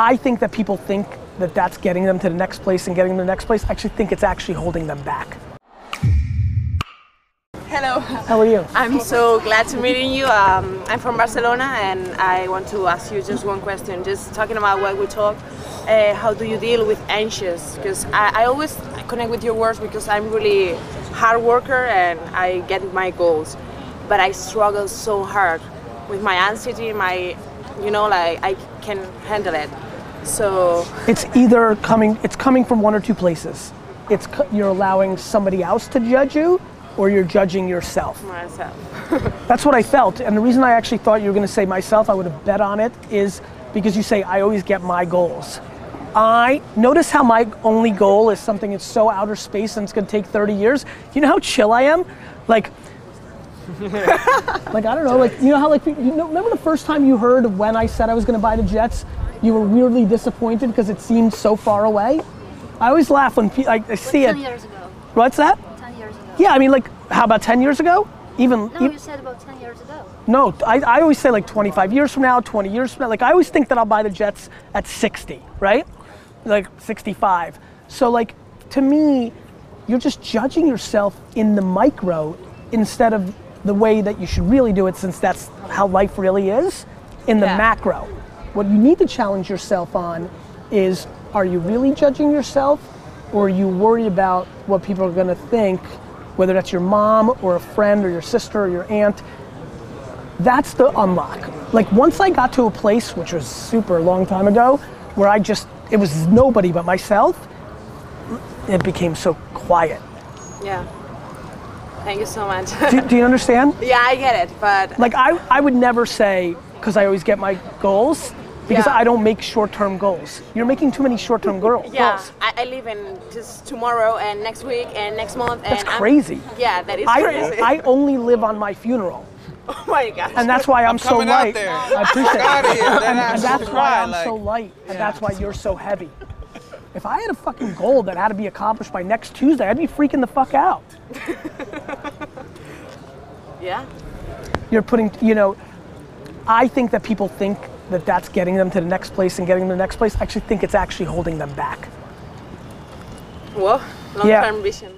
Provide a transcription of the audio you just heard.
I think that people think that that's getting them to the next place and getting them to the next place. I actually think it's actually holding them back. Hello. How are you? I'm so glad to meeting you. Um, I'm from Barcelona and I want to ask you just one question. Just talking about what we talk, uh, how do you deal with anxious? Because I, I always connect with your words because I'm really hard worker and I get my goals, but I struggle so hard with my anxiety, my, you know, like I can handle it. So It's either coming, it's coming from one or two places. It's you're allowing somebody else to judge you, or you're judging yourself. myself. That's what I felt, and the reason I actually thought you were going to say myself, I would have bet on it, is because you say I always get my goals. I notice how my only goal is something that's so outer space and it's going to take 30 years. You know how chill I am? Like, like I don't know, like you know how like you know, remember the first time you heard when I said I was going to buy the Jets, you were weirdly disappointed because it seemed so far away. I always laugh when pe- I, I see Ten it. years ago. What's that? Ten years ago. Yeah, I mean, like, how about 10 years ago? Even, No, e- you said about ten years ago. no, I, I always say like 25 years from now, 20 years from now. Like, I always think that I'll buy the Jets at 60, right? Like 65. So, like, to me, you're just judging yourself in the micro instead of the way that you should really do it, since that's how life really is, in the Yeah. macro. What you need to challenge yourself on is are you really judging yourself, or are you worried about what people are gonna think, whether that's your mom or a friend or your sister or your aunt? that's the unlock. Like once I got to a place, which was super long time ago, where I just it was nobody but myself, it became so quiet. Yeah. Thank you so much. Do, do you understand? yeah, I get it, but Like I, I would never say because I always get my goals because Yeah. I don't make short-term goals. You're making too many short-term girl, Yeah, goals. I, I live in just tomorrow and next week and next month. That's and I'm- crazy. yeah, that is I, crazy. I only live on my funeral, oh my gosh. and that's why I'm, so coming out light. I appreciate it. Outta here, then and, and that's why I'm like- so light, and that's why you're so heavy. If I had a fucking goal that had to be accomplished by next Tuesday, I'd be freaking the fuck out. yeah. You're putting, you know, I think that people think that that's getting them to the next place and getting them to the next place. I actually think it's actually holding them back. Well, long Yeah. term vision.